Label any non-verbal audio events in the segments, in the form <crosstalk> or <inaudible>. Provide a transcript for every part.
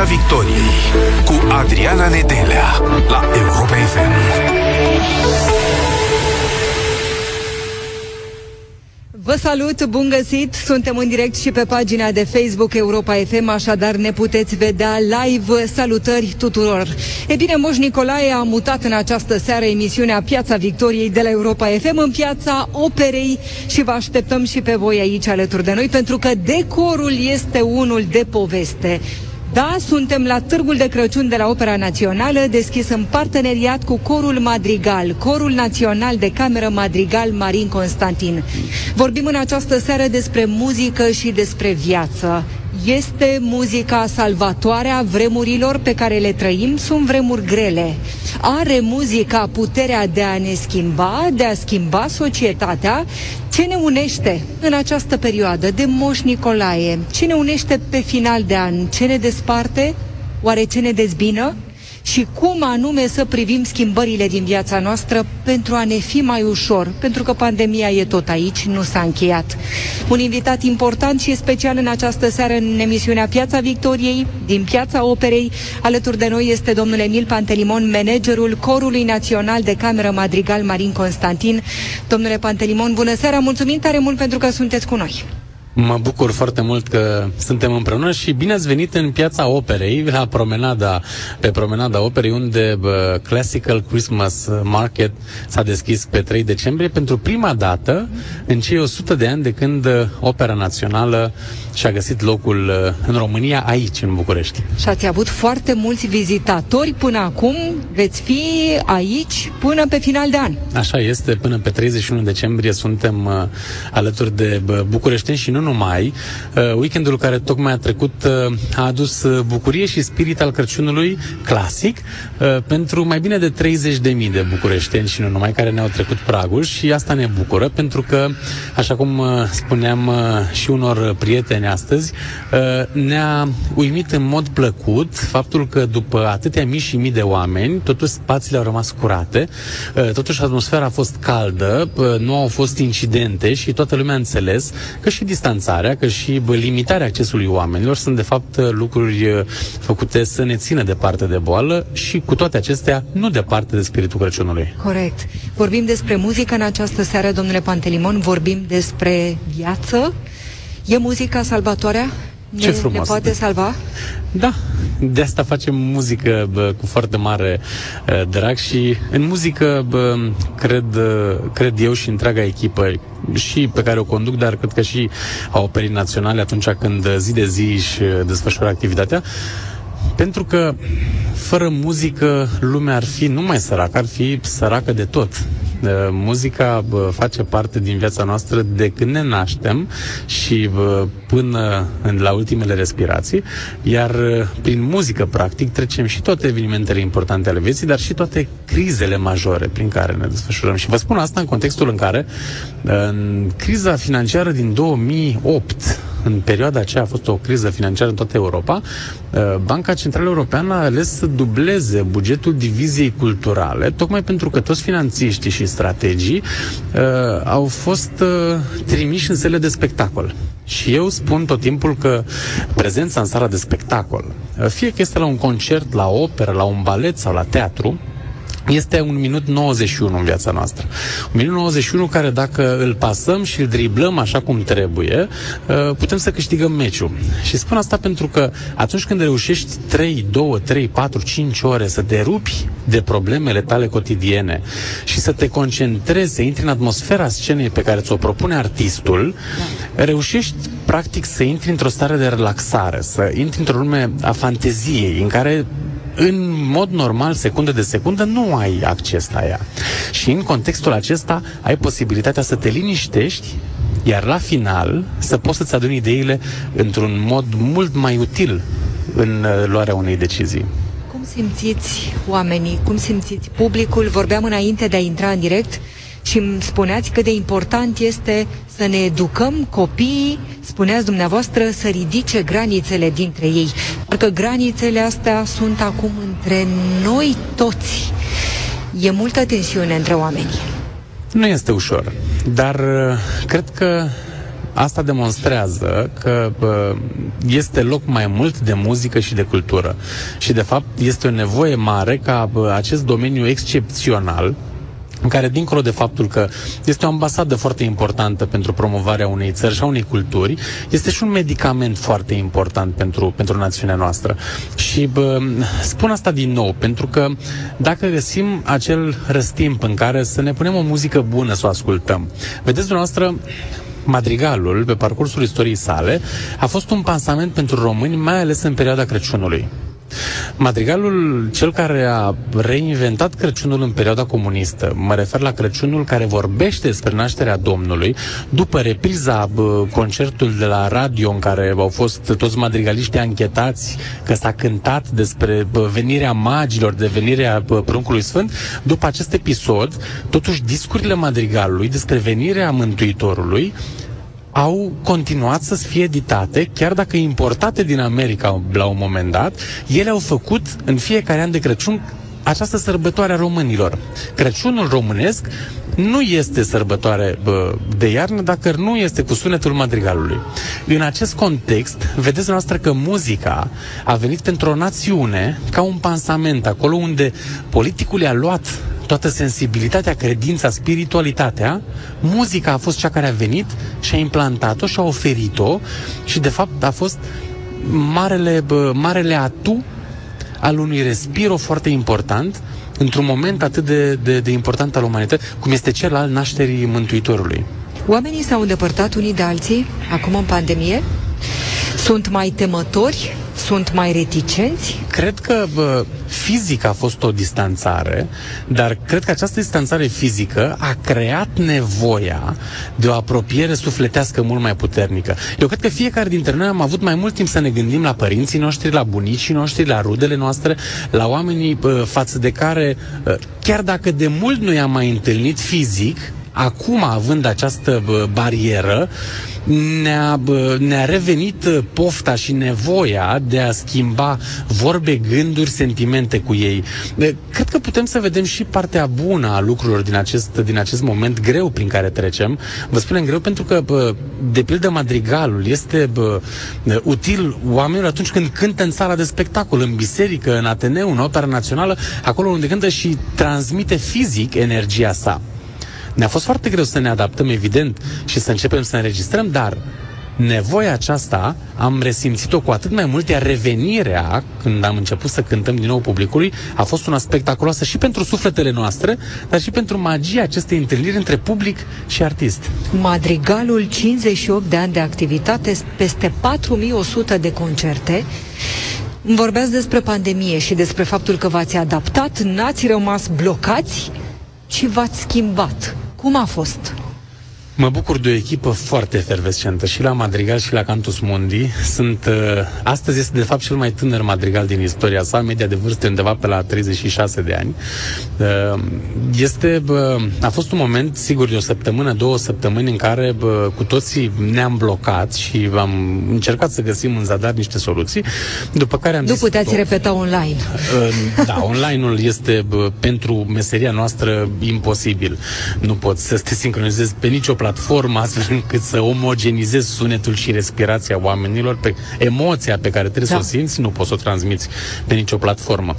Piața Victoriei cu Adriana Nedelea la Europa FM. Vă salut, bun găsit! Suntem în direct și pe pagina de Facebook Europa FM, așadar ne puteți vedea live. Salutări tuturor! E bine, Moș Nicolae a mutat în această seară emisiunea Piața Victoriei de la Europa FM în Piața Operei și vă așteptăm și pe voi aici alături de noi, pentru că decorul este unul de poveste. Da, suntem la Târgul de Crăciun de la Opera Națională, deschis în parteneriat cu Corul Madrigal, Corul Național de Cameră Madrigal Marin Constantin. Vorbim în această seară despre muzică și despre viață. Este muzica salvatoare a vremurilor pe care le trăim, sunt vremuri grele. Are muzica puterea de a ne schimba, de a schimba societatea. Ce ne unește în această perioadă de Moș Nicolae? Ce ne unește pe final de an? Ce ne desparte? Oare ce ne dezbină? Și cum anume să privim schimbările din viața noastră pentru a ne fi mai ușor, pentru că pandemia e tot aici, nu s-a încheiat. Un invitat important și special în această seară în emisiunea Piața Victoriei, din Piața Operei, alături de noi este domnul Emil Pantelimon, managerul Corului Național de Cameră Madrigal Marin Constantin. Domnule Pantelimon, bună seara, mulțumim tare mult pentru că sunteți cu noi. Mă bucur foarte mult că suntem împreună și bine ați venit în piața operei, la promenada, pe promenada operei, unde bă, Classical Christmas Market s-a deschis pe 3 decembrie pentru prima dată în cei 100 de ani de când Opera Națională și-a găsit locul uh, în România, aici, în București. Și ați avut foarte mulți vizitatori până acum, veți fi aici până pe final de an. Așa este, până pe 31 decembrie suntem uh, alături de uh, bucureșteni și nu numai. Uh, weekendul care tocmai a trecut uh, a adus uh, bucurie și spirit al Crăciunului clasic uh, pentru mai bine de 30.000 de bucureșteni și nu numai care ne-au trecut pragul și asta ne bucură pentru că, așa cum uh, spuneam uh, și unor prieteni prieteni astăzi, uh, ne-a uimit în mod plăcut faptul că după atâtea mii și mii de oameni, totuși spațiile au rămas curate, uh, totuși atmosfera a fost caldă, uh, nu au fost incidente și toată lumea a înțeles că și distanțarea, că și limitarea accesului oamenilor sunt de fapt lucruri făcute să ne țină departe de boală și cu toate acestea nu departe de spiritul Crăciunului. Corect. Vorbim despre muzică în această seară, domnule Pantelimon, vorbim despre viață, E muzica salvatoarea? Ne, Ce frumos. Ne poate salva? Da, de asta facem muzică bă, cu foarte mare uh, drag și în muzică bă, cred, uh, cred eu și întreaga echipă și pe care o conduc, dar cred că și a operii naționale atunci când zi de zi își desfășoară activitatea, pentru că fără muzică lumea ar fi nu mai săracă, ar fi săracă de tot. Muzica face parte din viața noastră de când ne naștem și până la ultimele respirații, iar prin muzică, practic, trecem și toate evenimentele importante ale vieții, dar și toate crizele majore prin care ne desfășurăm. Și vă spun asta în contextul în care, în criza financiară din 2008, în perioada aceea a fost o criză financiară în toată Europa, Banca Centrală Europeană a ales să dubleze bugetul diviziei culturale, tocmai pentru că toți finanțiștii și strategii uh, au fost uh, trimiși în sele de spectacol. Și eu spun tot timpul că prezența în sala de spectacol, uh, fie că este la un concert, la operă, la un balet sau la teatru, este un minut 91 în viața noastră. Un minut 91 care dacă îl pasăm și îl driblăm așa cum trebuie, uh, putem să câștigăm meciul. Și spun asta pentru că atunci când reușești 3, 2, 3, 4, 5 ore să te rupi de problemele tale cotidiene și să te concentrezi, să intri în atmosfera scenei pe care ți-o propune artistul, da. reușești practic să intri într-o stare de relaxare, să intri într-o lume a fanteziei în care în mod normal, secundă de secundă, nu ai acces la ea. Și în contextul acesta ai posibilitatea să te liniștești iar la final să poți să-ți aduni ideile într-un mod mult mai util în uh, luarea unei decizii. Cum simțiți oamenii? Cum simțiți publicul? Vorbeam înainte de a intra în direct și îmi spuneați cât de important este să ne educăm copiii, spuneați dumneavoastră, să ridice granițele dintre ei. Pentru că granițele astea sunt acum între noi toți. E multă tensiune între oameni. Nu este ușor, dar uh, cred că asta demonstrează că uh, este loc mai mult de muzică și de cultură. Și, de fapt, este o nevoie mare ca uh, acest domeniu excepțional, în care, dincolo de faptul că este o ambasadă foarte importantă pentru promovarea unei țări și a unei culturi, este și un medicament foarte important pentru, pentru națiunea noastră. Și bă, spun asta din nou, pentru că dacă găsim acel răstimp în care să ne punem o muzică bună să o ascultăm, vedeți dumneavoastră, Madrigalul, pe parcursul istoriei sale, a fost un pansament pentru români, mai ales în perioada Crăciunului. Madrigalul, cel care a reinventat Crăciunul în perioada comunistă, mă refer la Crăciunul care vorbește despre nașterea Domnului, după repriza bă, concertul de la radio în care au fost toți madrigaliștii anchetați că s-a cântat despre bă, venirea magilor, de venirea bă, pruncului sfânt, după acest episod, totuși discurile madrigalului despre venirea Mântuitorului au continuat să fie editate, chiar dacă importate din America la un moment dat, ele au făcut în fiecare an de Crăciun această sărbătoare a românilor. Crăciunul românesc nu este sărbătoare bă, de iarnă dacă nu este cu sunetul madrigalului. În acest context, vedeți noastră că muzica a venit pentru o națiune ca un pansament, acolo unde politicul i-a luat toată sensibilitatea, credința, spiritualitatea, muzica a fost cea care a venit și a implantat-o și a oferit-o și de fapt a fost marele, bă, marele atu al unui respiro foarte important într-un moment atât de, de, de important al umanității, cum este cel al nașterii Mântuitorului. Oamenii s-au îndepărtat unii de alții acum în pandemie? Sunt mai temători? Sunt mai reticenți? Cred că bă, fizic a fost o distanțare, dar cred că această distanțare fizică a creat nevoia de o apropiere sufletească mult mai puternică. Eu cred că fiecare dintre noi am avut mai mult timp să ne gândim la părinții noștri, la bunicii noștri, la rudele noastre, la oamenii bă, față de care, chiar dacă de mult nu i-am mai întâlnit fizic, acum având această barieră, ne-a, ne-a revenit uh, pofta și nevoia de a schimba vorbe, gânduri, sentimente cu ei. Cred că putem să vedem și partea bună a lucrurilor din acest, din acest moment greu prin care trecem. Vă spunem greu pentru că, de pildă, madrigalul este util oamenilor atunci când cântă în sala de spectacol, în biserică, în Ateneu, în opera națională, acolo unde cântă și transmite fizic energia sa. Ne-a fost foarte greu să ne adaptăm, evident, și să începem să înregistrăm, dar nevoia aceasta am resimțit-o cu atât mai mult, iar revenirea, când am început să cântăm din nou publicului, a fost una spectaculoasă și pentru sufletele noastre, dar și pentru magia acestei întâlniri între public și artist. Madrigalul, 58 de ani de activitate, peste 4100 de concerte, Vorbeați despre pandemie și despre faptul că v-ați adaptat, n-ați rămas blocați, ci v-ați schimbat. Cum a fost? Mă bucur de o echipă foarte efervescentă și la Madrigal și la Cantus Mundi. Sunt, uh, astăzi este de fapt cel mai tânăr Madrigal din istoria sa, media de vârstă undeva pe la 36 de ani. Uh, este, uh, a fost un moment, sigur, de o săptămână, două săptămâni în care uh, cu toții ne-am blocat și am încercat să găsim în zadar niște soluții, după care am Nu zis, puteți repeta online. Uh, da, online-ul este uh, pentru meseria noastră imposibil. Nu poți să te sincronizezi pe nicio platformă astfel <laughs> încât să omogenizezi sunetul și respirația oamenilor, pe emoția pe care trebuie da. să o simți, nu poți să o transmiți pe nicio platformă.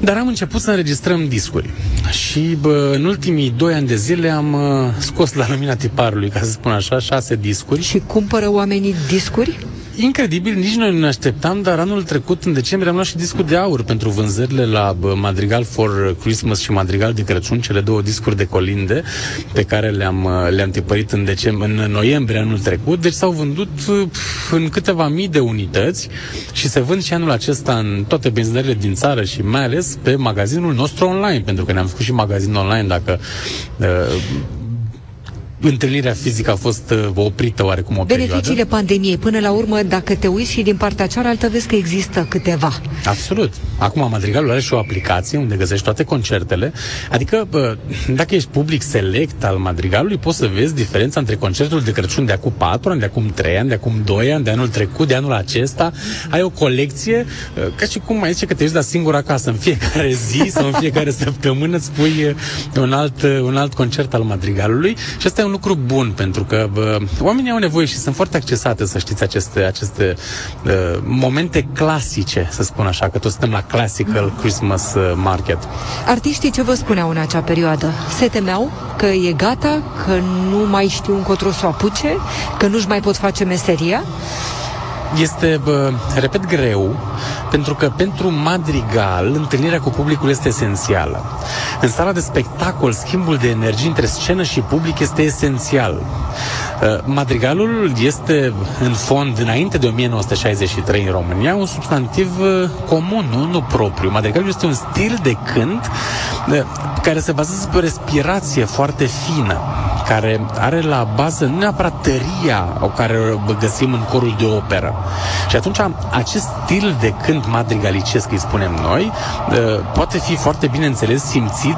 Dar am început să înregistrăm discuri și bă, în ultimii doi ani de zile am uh, scos la lumina tiparului, ca să spun așa, șase discuri. Și cumpără oamenii discuri? Incredibil, nici noi nu ne așteptam, dar anul trecut, în decembrie, am luat și discul de aur pentru vânzările la Madrigal for Christmas și Madrigal de Crăciun, cele două discuri de colinde pe care le-am, le-am tipărit în, decembrie, în noiembrie anul trecut. Deci s-au vândut în câteva mii de unități și se vând și anul acesta în toate benzinările din țară și mai ales pe magazinul nostru online, pentru că ne-am făcut și magazin online dacă uh, întâlnirea fizică a fost uh, oprită oarecum o Beneficiile perioadă. pandemiei, până la urmă, dacă te uiți și din partea cealaltă, vezi că există câteva. Absolut. Acum Madrigalul are și o aplicație unde găsești toate concertele. Adică, bă, dacă ești public select al Madrigalului, poți să vezi diferența între concertul de Crăciun de acum 4 ani, de acum 3 ani, de acum 2 ani, de anul trecut, de anul acesta. Ai o colecție, uh, ca și cum mai zice că te ești la singur acasă în fiecare zi sau în fiecare <laughs> săptămână îți pui uh, un alt, un alt concert al Madrigalului și asta e un lucru bun, pentru că uh, oamenii au nevoie și sunt foarte accesate, să știți, aceste, aceste uh, momente clasice, să spun așa, că toți suntem la Classical Christmas uh, Market. Artiștii ce vă spuneau în acea perioadă? Se temeau că e gata, că nu mai știu încotro să o apuce, că nu-și mai pot face meseria? Este, bă, repet, greu, pentru că pentru Madrigal întâlnirea cu publicul este esențială. În sala de spectacol, schimbul de energie între scenă și public este esențial. Uh, Madrigalul este, în fond, înainte de 1963 în România, un substantiv uh, comun, nu, nu propriu. Madrigalul este un stil de cânt uh, care se bazează pe o respirație foarte fină, care are la bază nu neapărat tăria o care o găsim în corul de operă. Și atunci acest stil de cânt madrigalicesc, îi spunem noi, poate fi foarte bine înțeles, simțit,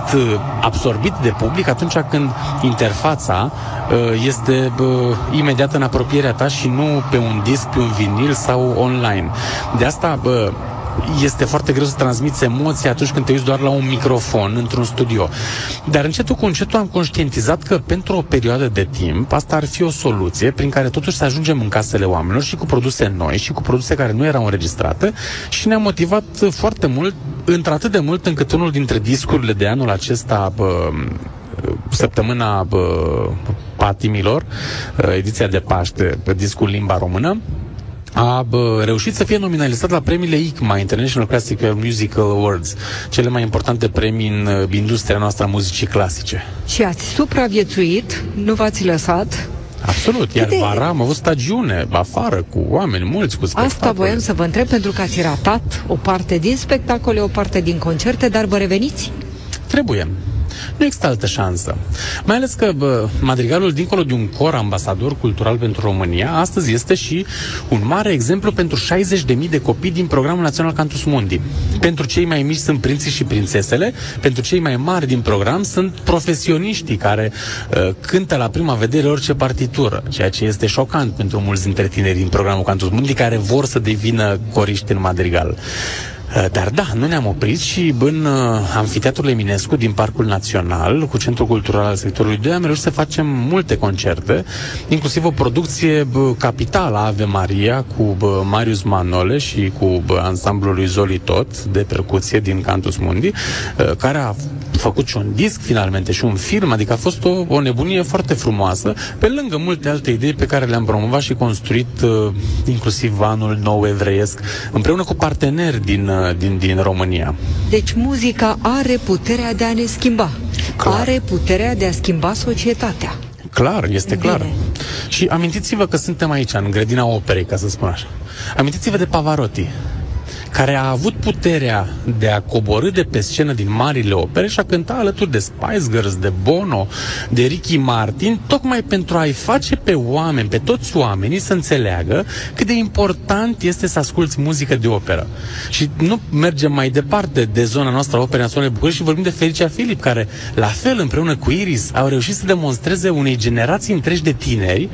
absorbit de public atunci când interfața este imediat în apropierea ta și nu pe un disc, pe un vinil sau online. De asta, bă, este foarte greu să transmiți emoții atunci când te uiți doar la un microfon într-un studio. Dar încetul cu încetul am conștientizat că pentru o perioadă de timp asta ar fi o soluție prin care totuși să ajungem în casele oamenilor și cu produse noi și cu produse care nu erau înregistrate și ne-a motivat foarte mult, într-atât de mult încât unul dintre discurile de anul acesta bă, săptămâna bă, patimilor, ediția de Paște, pe discul limba română, a bă, reușit să fie nominalizat la premiile ICMA, International Classical Musical Awards, cele mai importante premii în industria noastră a muzicii clasice. Și ați supraviețuit, nu v-ați lăsat, Absolut, iar de... vara am avut stagiune afară cu oameni mulți, cu spectacole. Asta voiam să vă întreb pentru că ați ratat o parte din spectacole, o parte din concerte, dar vă reveniți? Trebuie. Nu există altă șansă. Mai ales că bă, Madrigalul, dincolo de un cor ambasador cultural pentru România, astăzi este și un mare exemplu pentru 60.000 de copii din programul național Cantus Mundi. Pentru cei mai mici sunt prinții și prințesele, pentru cei mai mari din program sunt profesioniștii care uh, cântă la prima vedere orice partitură, ceea ce este șocant pentru mulți dintre tineri din programul Cantus Mundi care vor să devină coriști în Madrigal. Uh, dar da, nu ne-am oprit și în uh, Amfiteatrul Eminescu din Parcul Național, cu Centrul Cultural al Sectorului 2, am reușit să facem multe concerte, inclusiv o producție capitală Ave Maria cu Marius Manole și cu ansamblul lui Zoli Tot de percuție din Cantus Mundi, uh, care a făcut și un disc finalmente și un film, adică a fost o, o nebunie foarte frumoasă, pe lângă multe alte idei pe care le-am promovat și construit uh, inclusiv anul nou evreiesc, împreună cu parteneri din, uh, din, din România. Deci muzica are puterea de a ne schimba. Clar. Are puterea de a schimba societatea. Clar, este Bine. clar. Și amintiți-vă că suntem aici, în grădina operei, ca să spun așa. Amintiți-vă de Pavarotti care a avut puterea de a coborâ de pe scenă din marile opere și a cânta alături de Spice Girls, de Bono, de Ricky Martin, tocmai pentru a-i face pe oameni, pe toți oamenii să înțeleagă cât de important este să asculți muzică de operă. Și nu mergem mai departe de zona noastră Opera Națională București și vorbim de Felicia Filip, care, la fel, împreună cu Iris, au reușit să demonstreze unei generații întregi de tineri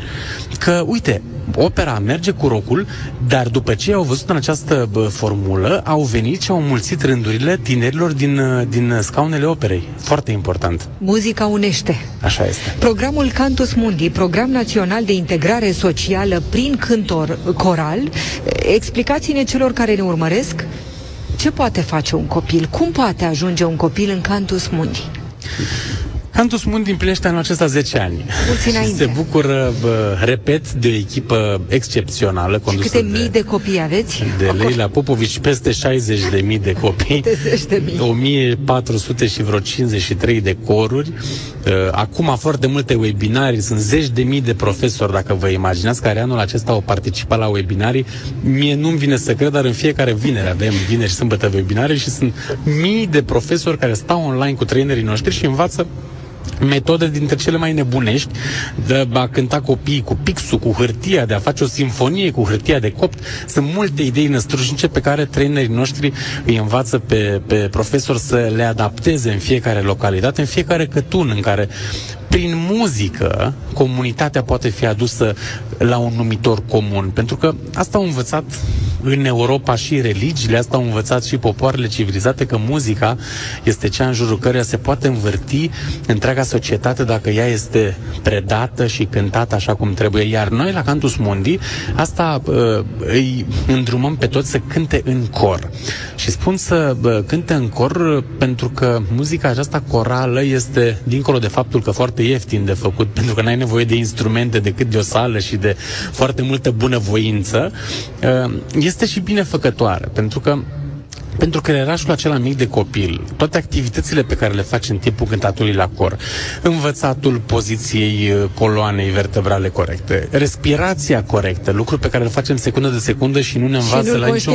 că, uite, opera merge cu rocul, dar după ce au văzut în această bă, formulă, au venit și au mulțit rândurile tinerilor din, din scaunele operei. Foarte important. Muzica unește. Așa este. Programul Cantus Mundi, program național de integrare socială prin cântor coral, explicați-ne celor care ne urmăresc ce poate face un copil, cum poate ajunge un copil în Cantus Mundi. Cantus Mundi împlinește anul acesta 10 ani. Mulți <laughs> Se bucură, bă, repet, de o echipă excepțională. Condusă câte de, mii de copii aveți? De Leila Popovici, peste 60 de mii de copii. 1400 și vreo 53 de coruri. Uh, acum foarte multe webinarii, sunt zeci de mii de profesori, dacă vă imaginați, care anul acesta au participat la webinarii. Mie nu-mi vine să cred, dar în fiecare vineri avem vineri și sâmbătă webinarii și sunt mii de profesori care stau online cu trainerii noștri și învață metode dintre cele mai nebunești de a cânta copiii cu pixul, cu hârtia, de a face o sinfonie cu hârtia de copt. Sunt multe idei năstrușnice pe care trainerii noștri îi învață pe, pe profesor să le adapteze în fiecare localitate, în fiecare cătun în care prin muzică, comunitatea poate fi adusă la un numitor comun. Pentru că asta au învățat în Europa și religiile, asta au învățat și popoarele civilizate, că muzica este cea în jurul căreia se poate învârti întreaga societate dacă ea este predată și cântată așa cum trebuie. Iar noi, la Cantus Mundi, asta uh, îi îndrumăm pe toți să cânte în cor. Și spun să uh, cânte în cor pentru că muzica aceasta corală este, dincolo de faptul că foarte ieftin de făcut, <laughs> pentru că n-ai nevoie de instrumente decât de o sală și de foarte multă bunăvoință, uh, este și binefăcătoare, pentru că pentru creierașul acela mic de copil, toate activitățile pe care le faci în timpul cântatului la cor, învățatul poziției uh, coloanei vertebrale corecte, respirația corectă, lucru pe care îl facem secundă de secundă și nu ne învață la nicio...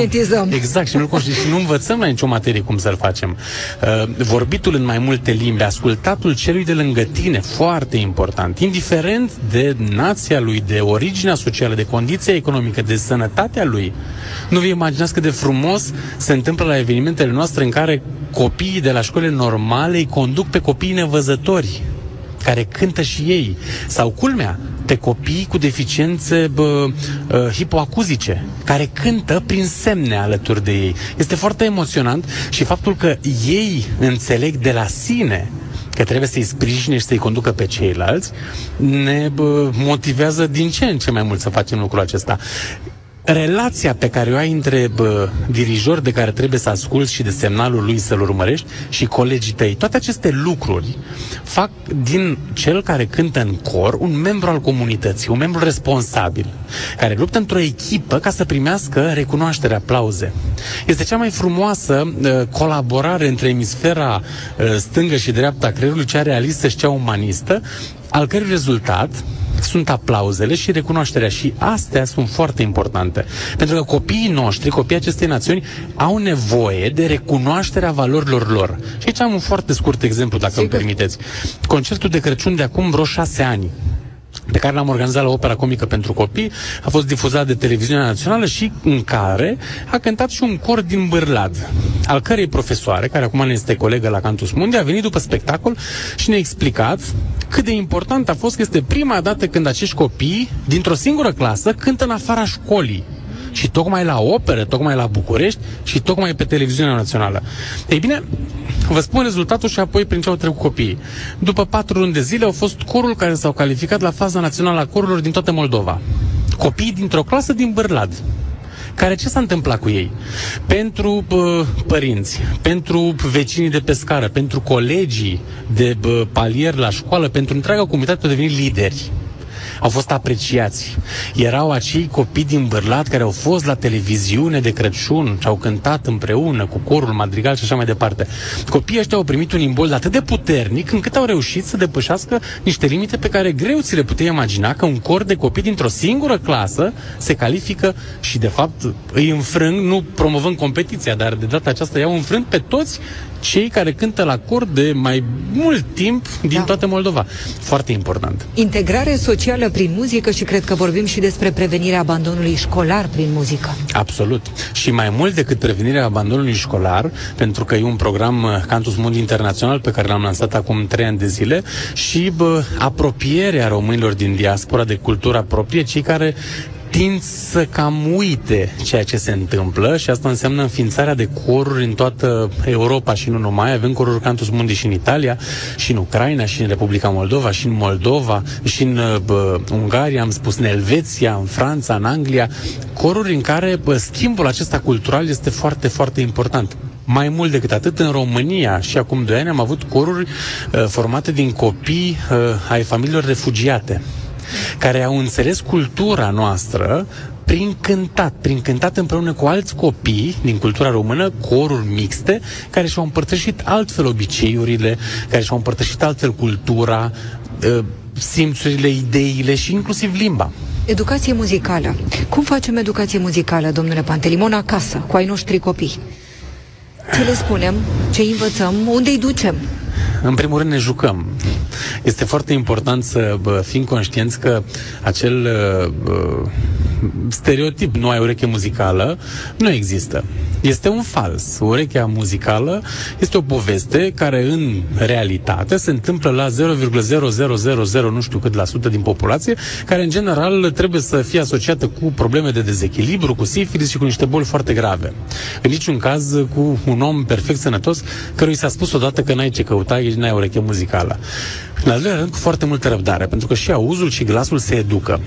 Exact, și nu și nu învățăm la nicio materie cum să-l facem. Uh, vorbitul în mai multe limbi, ascultatul celui de lângă tine, foarte important, indiferent de nația lui, de originea socială, de condiția economică, de sănătatea lui. Nu vă imaginați cât de frumos se întâmplă la evenimentele noastre în care copiii de la școlile normale îi conduc pe copiii nevăzători care cântă și ei. Sau culmea, pe copii cu deficiențe bă, uh, hipoacuzice, care cântă prin semne alături de ei. Este foarte emoționant și faptul că ei înțeleg de la sine că trebuie să-i sprijine și să-i conducă pe ceilalți, ne bă, motivează din ce în ce mai mult să facem lucrul acesta relația pe care o ai între bă, dirijor de care trebuie să asculți și de semnalul lui să-l urmărești și colegii tăi, toate aceste lucruri fac din cel care cântă în cor un membru al comunității, un membru responsabil, care luptă într-o echipă ca să primească recunoaștere, aplauze. Este cea mai frumoasă uh, colaborare între emisfera uh, stângă și dreapta creierului, cea realistă și cea umanistă, al cărui rezultat sunt aplauzele și recunoașterea și astea sunt foarte importante. Pentru că copiii noștri, copiii acestei națiuni, au nevoie de recunoașterea valorilor lor. Și aici am un foarte scurt exemplu, dacă Sigur. îmi permiteți. Concertul de Crăciun de acum vreo șase ani pe care l-am organizat la Opera Comică pentru Copii, a fost difuzat de televiziunea națională și în care a cântat și un cor din Bârlad, al cărei profesoare, care acum ne este colegă la Cantus Mundi, a venit după spectacol și ne-a explicat cât de important a fost că este prima dată când acești copii, dintr-o singură clasă, cântă în afara școlii și tocmai la operă, tocmai la București și tocmai pe televiziunea națională. Ei bine, vă spun rezultatul și apoi prin ce au trecut copiii. După patru luni de zile au fost corul care s-au calificat la faza națională a corurilor din toată Moldova. Copiii dintr-o clasă din Bârlad care ce s-a întâmplat cu ei? Pentru uh, părinți, pentru vecinii de pe scară, pentru colegii de uh, palier la școală, pentru întreaga comunitate au devenit lideri au fost apreciați. Erau acei copii din Bârlat care au fost la televiziune de Crăciun și au cântat împreună cu corul madrigal și așa mai departe. Copiii ăștia au primit un imbold atât de puternic încât au reușit să depășească niște limite pe care greu ți le puteai imagina că un cor de copii dintr-o singură clasă se califică și de fapt îi înfrâng, nu promovând competiția, dar de data aceasta i-au înfrânt pe toți cei care cântă la cor de mai mult timp din da. toată Moldova. Foarte important. Integrare socială prin muzică și cred că vorbim și despre prevenirea abandonului școlar prin muzică. Absolut. Și mai mult decât prevenirea abandonului școlar, pentru că e un program uh, Cantus Mundi Internațional pe care l-am lansat acum trei ani de zile și bă, apropierea românilor din diaspora de cultura proprie, cei care tind să cam uite ceea ce se întâmplă și asta înseamnă înființarea de coruri în toată Europa și nu numai. Avem coruri Cantus Mundi și în Italia, și în Ucraina, și în Republica Moldova, și în Moldova, și în bă, Ungaria, am spus, în Elveția, în Franța, în Anglia. Coruri în care bă, schimbul acesta cultural este foarte, foarte important. Mai mult decât atât, în România și acum doi ani am avut coruri uh, formate din copii uh, ai familiilor refugiate care au înțeles cultura noastră prin cântat, prin cântat împreună cu alți copii din cultura română, coruri mixte, care și-au împărtășit altfel obiceiurile, care și-au împărtășit altfel cultura, ă, simțurile, ideile și inclusiv limba. Educație muzicală. Cum facem educație muzicală, domnule Pantelimon, acasă, cu ai noștri copii? Ce le spunem? Ce învățăm? Unde îi ducem? În primul rând ne jucăm. Este foarte important să bă, fim conștienți că acel bă, stereotip, nu ai ureche muzicală, nu există. Este un fals. Urechea muzicală este o poveste care în realitate se întâmplă la 0,0000 nu știu cât la sută din populație, care în general trebuie să fie asociată cu probleme de dezechilibru, cu sifilis și cu niște boli foarte grave. În niciun caz cu un om perfect sănătos cărui s-a spus odată că n-ai ce căuta, ești n-ai ureche muzicală. În al doilea rând, cu foarte multă răbdare, pentru că și auzul și glasul se educă.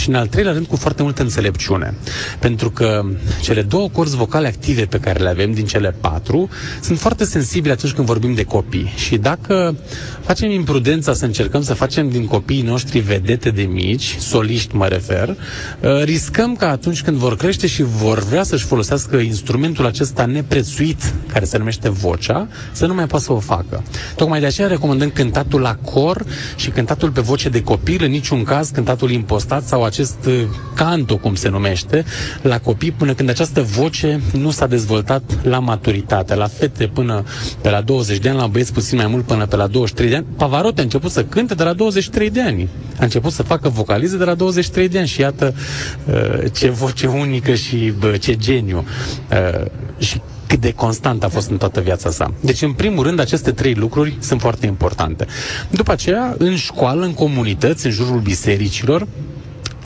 Și în al treilea rând, cu foarte multă înțelepciune. Pentru că cele două corzi vocale active pe care le avem din cele patru sunt foarte sensibile atunci când vorbim de copii. Și dacă facem imprudența să încercăm să facem din copiii noștri vedete de mici, soliști mă refer, uh, riscăm că atunci când vor crește și vor vrea să-și folosească instrumentul acesta neprețuit, care se numește vocea, să nu mai poată să o facă. Tocmai de aceea recomandăm cântatul la cor și cântatul pe voce de copil, în niciun caz cântatul impostat sau acest uh, canto, cum se numește, la copii, până când această voce nu s-a dezvoltat la maturitate. La fete până pe la 20 de ani, la băieți puțin mai mult până pe la 23 de ani. Pavarotti a început să cânte de la 23 de ani. A început să facă vocalize de la 23 de ani și iată uh, ce voce unică și ce geniu. Uh, și cât de constant a fost în toată viața sa. Deci, în primul rând, aceste trei lucruri sunt foarte importante. După aceea, în școală, în comunități, în jurul bisericilor,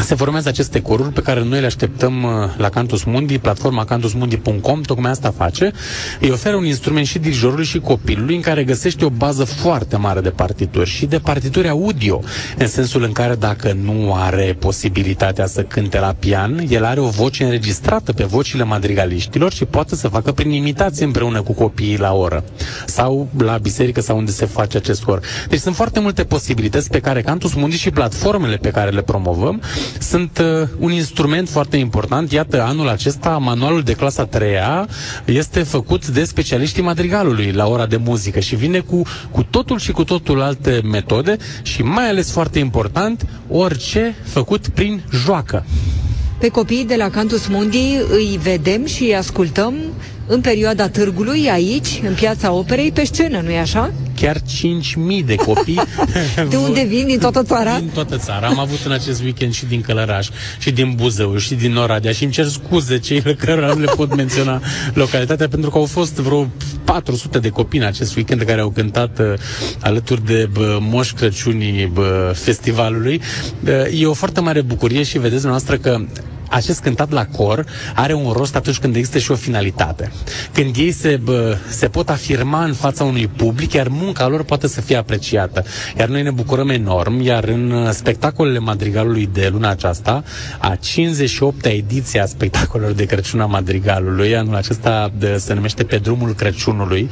se formează aceste coruri pe care noi le așteptăm uh, la Cantus Mundi, platforma cantusmundi.com, tocmai asta face. Îi oferă un instrument și dirijorului și copilului în care găsește o bază foarte mare de partituri și de partituri audio, în sensul în care dacă nu are posibilitatea să cânte la pian, el are o voce înregistrată pe vocile madrigaliștilor și poate să facă prin imitație împreună cu copiii la oră sau la biserică sau unde se face acest cor. Deci sunt foarte multe posibilități pe care Cantus Mundi și platformele pe care le promovăm sunt uh, un instrument foarte important. Iată, anul acesta, manualul de clasa 3 este făcut de specialiștii madrigalului la ora de muzică și vine cu, cu totul și cu totul alte metode și mai ales foarte important, orice făcut prin joacă. Pe copiii de la Cantus Mundi îi vedem și îi ascultăm în perioada târgului, aici, în piața operei, pe scenă, nu-i așa? Chiar 5.000 de copii. <laughs> de unde vin? Din toată țara? Din toată țara. Am avut în acest weekend și din Călăraș, și din Buzău, și din Oradea și îmi cer scuze cei care nu le pot menționa localitatea, pentru că au fost vreo 400 de copii în acest weekend care au cântat uh, alături de bă, Moș Crăciunii bă, festivalului. Uh, e o foarte mare bucurie și vedeți noastră că acest cântat la cor are un rost atunci când există și o finalitate. Când ei se, bă, se pot afirma în fața unui public, iar munca lor poate să fie apreciată. Iar noi ne bucurăm enorm, iar în uh, spectacolele Madrigalului de luna aceasta, a 58-a ediție a spectacolelor de Crăciun a Madrigalului, anul acesta de, se numește Pe drumul Crăciunului,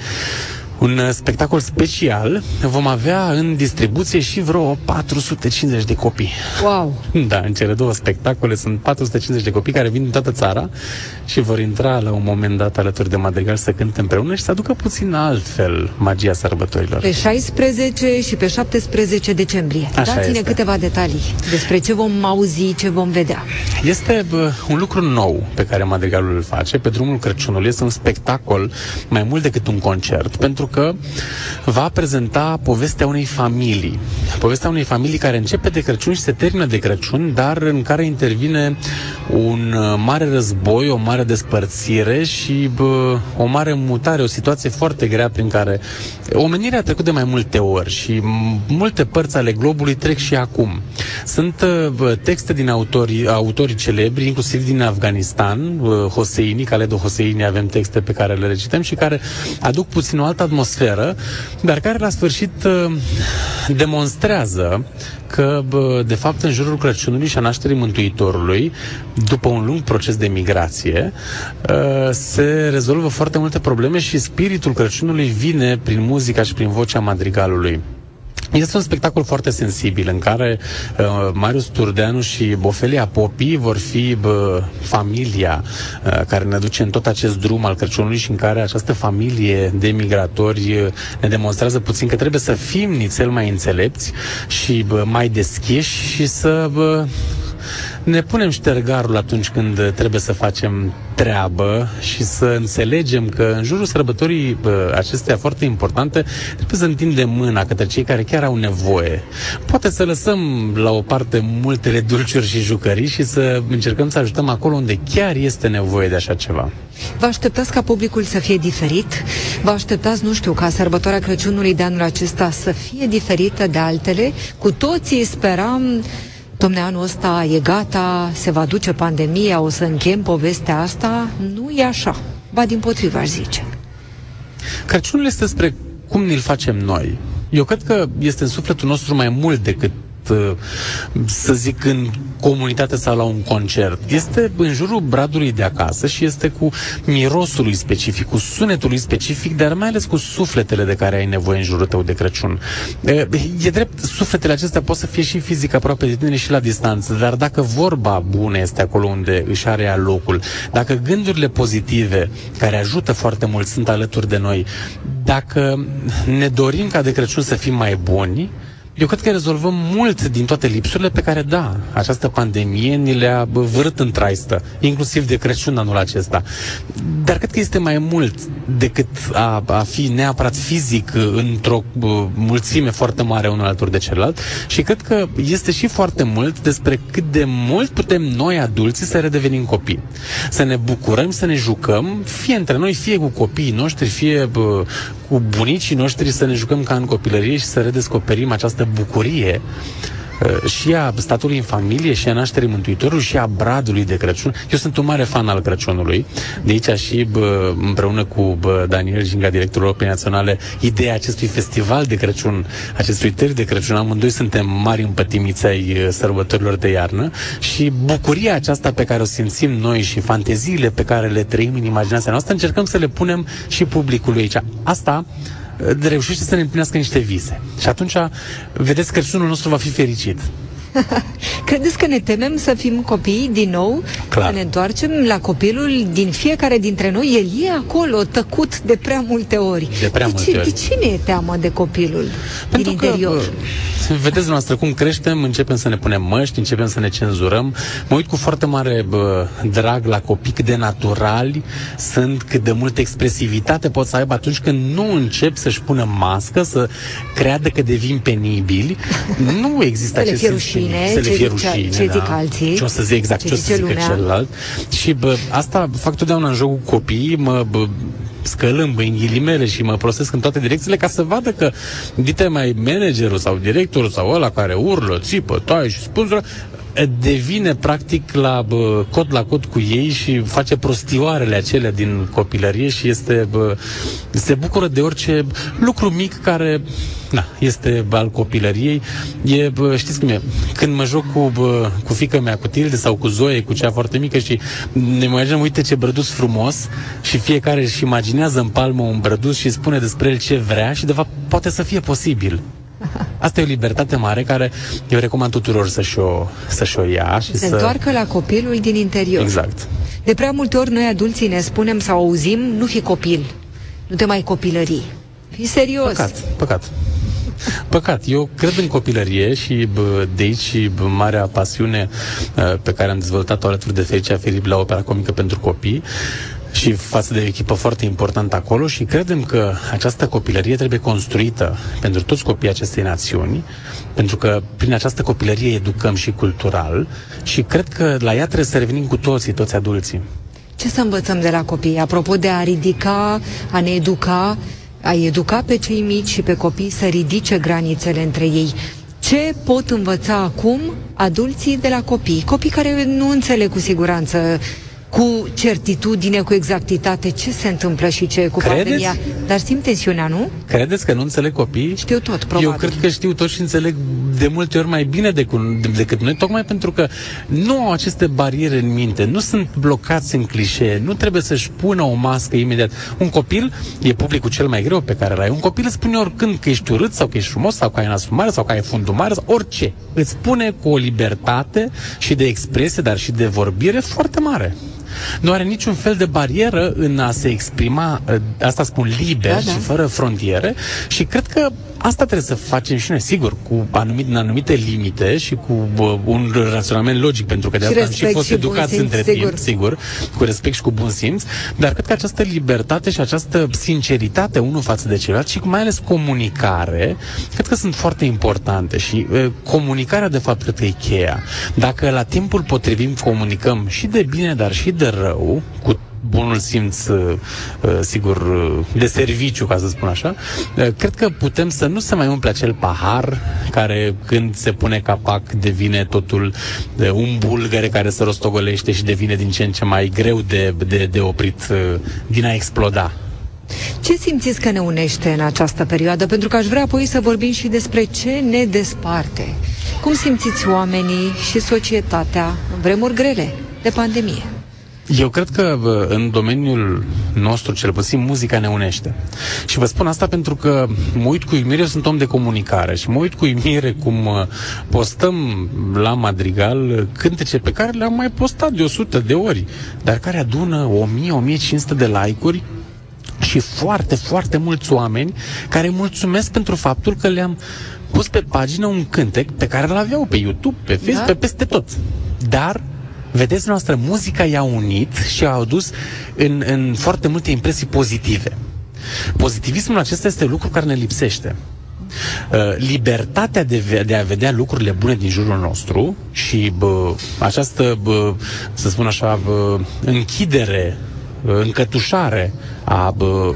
un uh, spectacol special. Vom avea în distribuție și vreo 450 de copii. Wow! Da, în cele două spectacole sunt 450 de copii care vin din toată țara și vor intra la un moment dat alături de Madrigal să cânte împreună și să aducă puțin altfel magia sărbătorilor. Pe 16 și pe 17 decembrie. Așa Dați-ne este. câteva detalii despre ce vom auzi, ce vom vedea. Este bă, un lucru nou pe care Madrigalul îl face pe drumul Crăciunului. Este un spectacol mai mult decât un concert, pentru că va prezenta povestea unei familii. Povestea unei familii care începe de Crăciun și se termină de Crăciun, dar în care intervine un uh, mare război, o mare despărțire și bă, o mare mutare, o situație foarte grea prin care omenirea a trecut de mai multe ori și m- multe părți ale globului trec și acum. Sunt uh, bă, texte din autorii, autorii celebri, inclusiv din Afganistan, uh, Hoseini, Khaled Hoseini, avem texte pe care le recităm și care aduc puțin o altă atmosferă, dar care la sfârșit uh, demonstrează că, bă, de fapt, în jurul Crăciunului și a nașterii Mântuitorului, după un lung proces de migrație, uh, se rezolvă foarte multe probleme și spiritul Crăciunului vine prin muzica și prin vocea madrigalului. Este un spectacol foarte sensibil în care uh, Marius Turdeanu și Bofelia Popi vor fi bă, familia uh, care ne duce în tot acest drum al Crăciunului și în care această familie de migratori uh, ne demonstrează puțin că trebuie să fim nițel mai înțelepți și bă, mai deschiși și să bă, ne punem ștergarul atunci când trebuie să facem treabă și să înțelegem că în jurul sărbătorii acestea foarte importante trebuie să întindem mâna către cei care chiar au nevoie. Poate să lăsăm la o parte multele dulciuri și jucării și să încercăm să ajutăm acolo unde chiar este nevoie de așa ceva. Vă așteptați ca publicul să fie diferit? Vă așteptați, nu știu, ca sărbătoarea Crăciunului de anul acesta să fie diferită de altele? Cu toții speram domne, anul ăsta e gata, se va duce pandemia, o să închem povestea asta. Nu e așa. Ba din potrivă, aș zice. Crăciunul este despre cum ne-l facem noi. Eu cred că este în sufletul nostru mai mult decât Uh, să zic, în comunitate sau la un concert. Este în jurul bradului de acasă și este cu mirosul lui specific, cu sunetul lui specific, dar mai ales cu sufletele de care ai nevoie în jurul tău de Crăciun. E drept, sufletele acestea pot să fie și fizic aproape de tine și la distanță, dar dacă vorba bună este acolo unde își are ea locul, dacă gândurile pozitive care ajută foarte mult sunt alături de noi, dacă ne dorim ca de Crăciun să fim mai buni, eu cred că rezolvăm mult din toate lipsurile pe care, da, această pandemie ni le-a vârât în traistă, inclusiv de Crăciun anul acesta. Dar cred că este mai mult decât a, a fi neapărat fizic într-o mulțime foarte mare unul alături de celălalt și cred că este și foarte mult despre cât de mult putem noi, adulții, să redevenim copii. Să ne bucurăm, să ne jucăm, fie între noi, fie cu copiii noștri, fie bă, cu bunicii noștri, să ne jucăm ca în copilărie și să redescoperim această bucurie uh, și a statului în familie, și a nașterii Mântuitorului, și a bradului de Crăciun. Eu sunt un mare fan al Crăciunului. De aici și bă, împreună cu bă, Daniel Jinga, directorul Opei Naționale, ideea acestui festival de Crăciun, acestui târg de Crăciun. Amândoi suntem mari împătimiți ai uh, sărbătorilor de iarnă și bucuria aceasta pe care o simțim noi și fanteziile pe care le trăim în imaginația noastră, încercăm să le punem și publicului aici. Asta reușește să ne împlinească niște vise. Și atunci, vedeți, că Crăciunul nostru va fi fericit. <laughs> Credeți că ne temem să fim copii din nou? Clar. Să ne întoarcem la copilul din fiecare dintre noi? El e acolo, tăcut de prea multe ori. De prea de multe ce, ori. De ce ne e teamă de copilul Pentru din că, interior? Vedeți noastră cum creștem, începem să ne punem măști, începem să ne cenzurăm. Mă uit cu foarte mare bă, drag la copii cât de naturali sunt, cât de multă expresivitate pot să aibă atunci când nu încep să-și pună mască, să creadă că devin penibili. Nu există acest rușine, să le fie rușine, ce da. zic alții. Ce o să zic exact, ce, ce o să zică lumea. celălalt. Și bă, asta fac totdeauna în jocul copiii, mă bă, scălâmb în ghilimele și mă prostesc în toate direcțiile ca să vadă că dite mai managerul sau directorul sau ăla care urlă, țipă, taie și spune devine practic la bă, cot la cot cu ei și face prostioarele acelea din copilărie și este bă, se bucură de orice lucru mic care na, este al copilăriei. E, bă, știți cum e, când mă joc cu, bă, cu fica mea, cu Tilde sau cu Zoe, cu cea foarte mică și ne imaginăm, uite ce brădus frumos și fiecare își imaginează în palmă un brădus și spune despre el ce vrea și de fapt poate să fie posibil. Asta e o libertate mare care eu recomand tuturor să-și o, să-și o ia. Și se să... întoarcă la copilul din interior. Exact. De prea multe ori noi adulții ne spunem sau auzim, nu fi copil, nu te mai copilării. Fii serios. Păcat, păcat. Păcat, eu cred în copilărie și bă, de aici și bă, marea pasiune uh, pe care am dezvoltat-o alături de Felicia Filip la opera comică pentru copii și față de o echipă foarte importantă acolo și credem că această copilărie trebuie construită pentru toți copiii acestei națiuni, pentru că prin această copilărie educăm și cultural și cred că la ea trebuie să revenim cu toții, toți adulții. Ce să învățăm de la copii? Apropo de a ridica, a ne educa, a educa pe cei mici și pe copii să ridice granițele între ei. Ce pot învăța acum adulții de la copii? Copii care nu înțeleg cu siguranță cu certitudine, cu exactitate ce se întâmplă și ce cu Credeți? pandemia. Dar simt tensiunea, nu? Credeți că nu înțeleg copii? Știu tot, probabil. Eu cred că știu tot și înțeleg de multe ori mai bine decât, decât noi, tocmai pentru că nu au aceste bariere în minte, nu sunt blocați în clișee, nu trebuie să-și pună o mască imediat. Un copil e publicul cel mai greu pe care l-ai. Un copil îți spune oricând că ești urât sau că ești frumos sau că ai nasul mare sau că ai fundul mare sau orice. Îți spune cu o libertate și de expresie, dar și de vorbire foarte mare nu are niciun fel de barieră în a se exprima, ă, asta spun liber da, da. și fără frontiere și cred că asta trebuie să facem și noi, sigur, cu anumit, în anumite limite și cu uh, un raționament logic, pentru că de Și asta am și respect fost și educați bun simț, între sigur. timp, sigur, cu respect și cu bun simț, dar cred că această libertate și această sinceritate unul față de celălalt și mai ales comunicare, cred că sunt foarte importante și uh, comunicarea de fapt cred că e cheia. Dacă la timpul potrivit comunicăm și de bine, dar și de rău, cu bunul simț, uh, uh, sigur, uh, de serviciu, ca să spun așa, uh, cred că putem să nu se mai umple acel pahar care când se pune capac devine totul uh, un bulgăre care se rostogolește și devine din ce în ce mai greu de, de, de oprit uh, din a exploda. Ce simțiți că ne unește în această perioadă? Pentru că aș vrea apoi să vorbim și despre ce ne desparte. Cum simțiți oamenii și societatea în vremuri grele de pandemie? Eu cred că bă, în domeniul nostru, cel puțin, muzica ne unește. Și vă spun asta pentru că mă uit cu uimire, eu sunt om de comunicare și mă uit cu uimire cum uh, postăm la Madrigal uh, cântece pe care le-am mai postat de 100 de ori, dar care adună 1000-1500 de like-uri și foarte, foarte mulți oameni care mulțumesc pentru faptul că le-am pus pe pagină un cântec pe care îl aveau pe YouTube, pe Facebook, Da? pe peste tot. Dar Vedeți noastră, muzica i-a unit și a adus în, în foarte multe impresii pozitive. Pozitivismul acesta este lucru care ne lipsește. Uh, libertatea de, ve- de a vedea lucrurile bune din jurul nostru și bă, această, bă, să spun așa, bă, închidere, bă, încătușare a bă,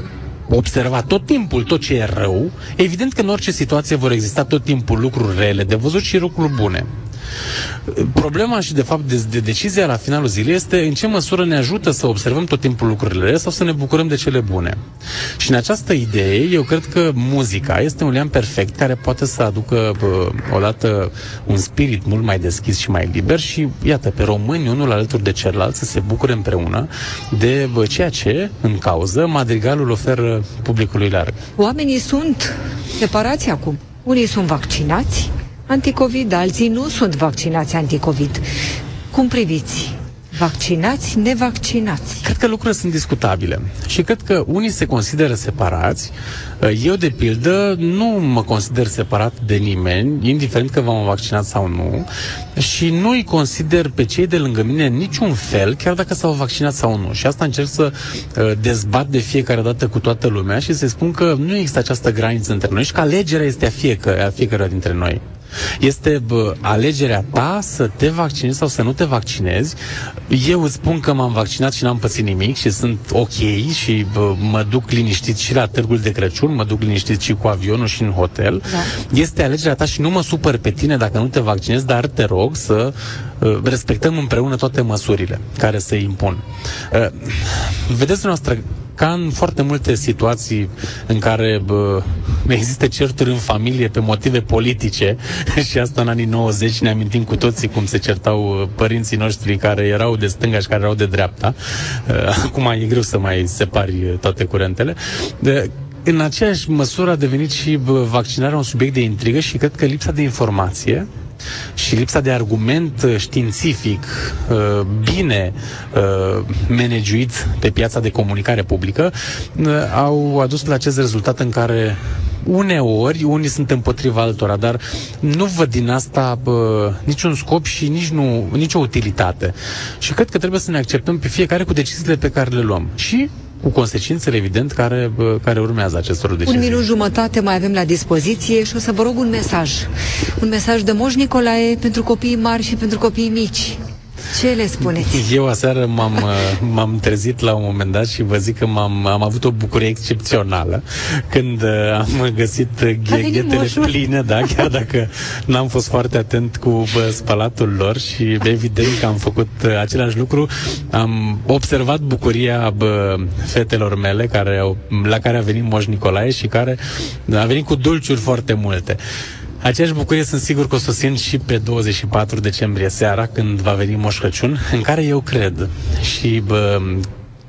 observa tot timpul tot ce e rău, evident că în orice situație vor exista tot timpul lucruri rele de văzut și lucruri bune. Problema și, de fapt, de, de decizia la finalul zilei este în ce măsură ne ajută să observăm tot timpul lucrurile rele sau să ne bucurăm de cele bune. Și în această idee, eu cred că muzica este un lian perfect care poate să aducă bă, odată un spirit mult mai deschis și mai liber și, iată, pe români, unul alături de celălalt, să se bucure împreună de bă, ceea ce, în cauză, madrigalul oferă publicului larg. Oamenii sunt separați acum. Unii sunt vaccinați anticovid, alții nu sunt vaccinați anticovid. Cum priviți? Vaccinați, nevaccinați. Cred că lucrurile sunt discutabile și cred că unii se consideră separați. Eu, de pildă, nu mă consider separat de nimeni, indiferent că v-am vaccinat sau nu, și nu îi consider pe cei de lângă mine în niciun fel, chiar dacă s-au vaccinat sau nu. Și asta încerc să uh, dezbat de fiecare dată cu toată lumea și să spun că nu există această graniță între noi și că alegerea este a, fiecare, a fiecare dintre noi. Este bă, alegerea ta să te vaccinezi sau să nu te vaccinezi. Eu îți spun că m-am vaccinat și n-am pățit nimic și sunt ok și bă, mă duc liniștit și la târgul de Crăciun, mă duc liniștit și cu avionul și în hotel. Da. Este alegerea ta și nu mă supăr pe tine dacă nu te vaccinezi, dar te rog să uh, respectăm împreună toate măsurile care se impun. Uh, vedeți noastră ca în foarte multe situații în care bă, există certuri în familie pe motive politice <laughs> și asta în anii 90 ne amintim cu toții cum se certau uh, părinții noștri care erau de stânga și care erau de dreapta. Uh, <laughs> Acum e greu să mai separi uh, toate curentele. De, în aceeași măsură a devenit și bă, vaccinarea un subiect de intrigă și cred că lipsa de informație și lipsa de argument uh, științific uh, bine uh, managuit pe piața de comunicare publică uh, au adus la acest rezultat în care uneori unii sunt împotriva altora, dar nu văd din asta bă, niciun scop și nici nu, nicio utilitate. Și cred că trebuie să ne acceptăm pe fiecare cu deciziile pe care le luăm. Și cu consecințele, evident, care, bă, care urmează acestor decizii. Un minut jumătate mai avem la dispoziție și o să vă rog un mesaj. Un mesaj de Moș Nicolae pentru copiii mari și pentru copiii mici. Ce le spuneți? Eu aseară m-am, <laughs> uh, m-am trezit la un moment dat și vă zic că m-am, am avut o bucurie excepțională când uh, am găsit uh, venit ghetele moșul. pline, da, chiar dacă n-am fost foarte atent cu bă, spălatul lor și evident că am făcut uh, același lucru. Am observat bucuria bă, fetelor mele care au, la care a venit Moș Nicolae și care a venit cu dulciuri foarte multe. Aceeași bucurie sunt sigur că o să o simt și pe 24 decembrie seara, când va veni Moș Crăciun, în care eu cred. Și bă,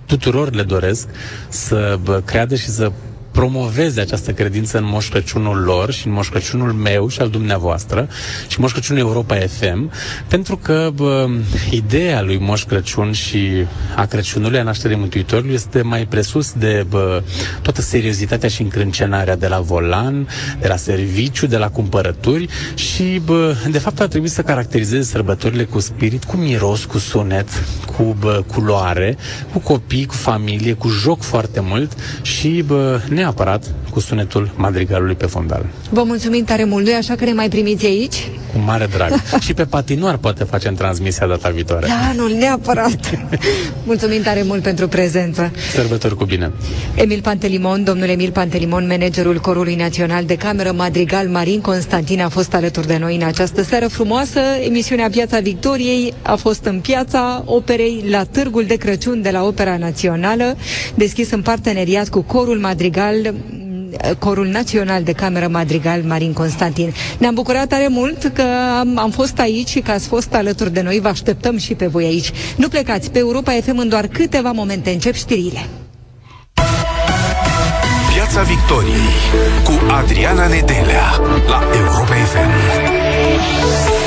tuturor le doresc să bă, creadă și să promoveze această credință în Moș Crăciunul lor și în Moș Crăciunul meu și al dumneavoastră și Moș Crăciunul Europa FM, pentru că bă, ideea lui Moș Crăciun și a Crăciunului, a nașterii Mântuitorului, este mai presus de bă, toată seriozitatea și încrâncenarea de la volan, de la serviciu, de la cumpărături și, bă, de fapt, ar trebui să caracterizeze sărbătorile cu spirit, cu miros, cu sunet, cu bă, culoare, cu copii, cu familie, cu joc foarte mult și bă, neapărat cu sunetul madrigalului pe fondal. Vă mulțumim tare mult, nu așa că ne mai primiți aici? Cu mare drag. <laughs> și pe patinoar poate facem transmisia data viitoare. Da, nu, neapărat. <laughs> mulțumim tare mult pentru prezență. Sărbători cu bine. Emil Pantelimon, domnul Emil Pantelimon, managerul Corului Național de Cameră Madrigal Marin Constantin a fost alături de noi în această seară frumoasă. Emisiunea Piața Victoriei a fost în piața operei la Târgul de Crăciun de la Opera Națională, deschis în parteneriat cu Corul Madrigal Corul Național de Cameră Madrigal Marin Constantin. Ne-am bucurat tare mult că am, am fost aici și că ați fost alături de noi. Vă așteptăm și pe voi aici. Nu plecați pe Europa FM în doar câteva momente. Încep știrile. Piața Victoriei cu Adriana Nedelea la Europa FM.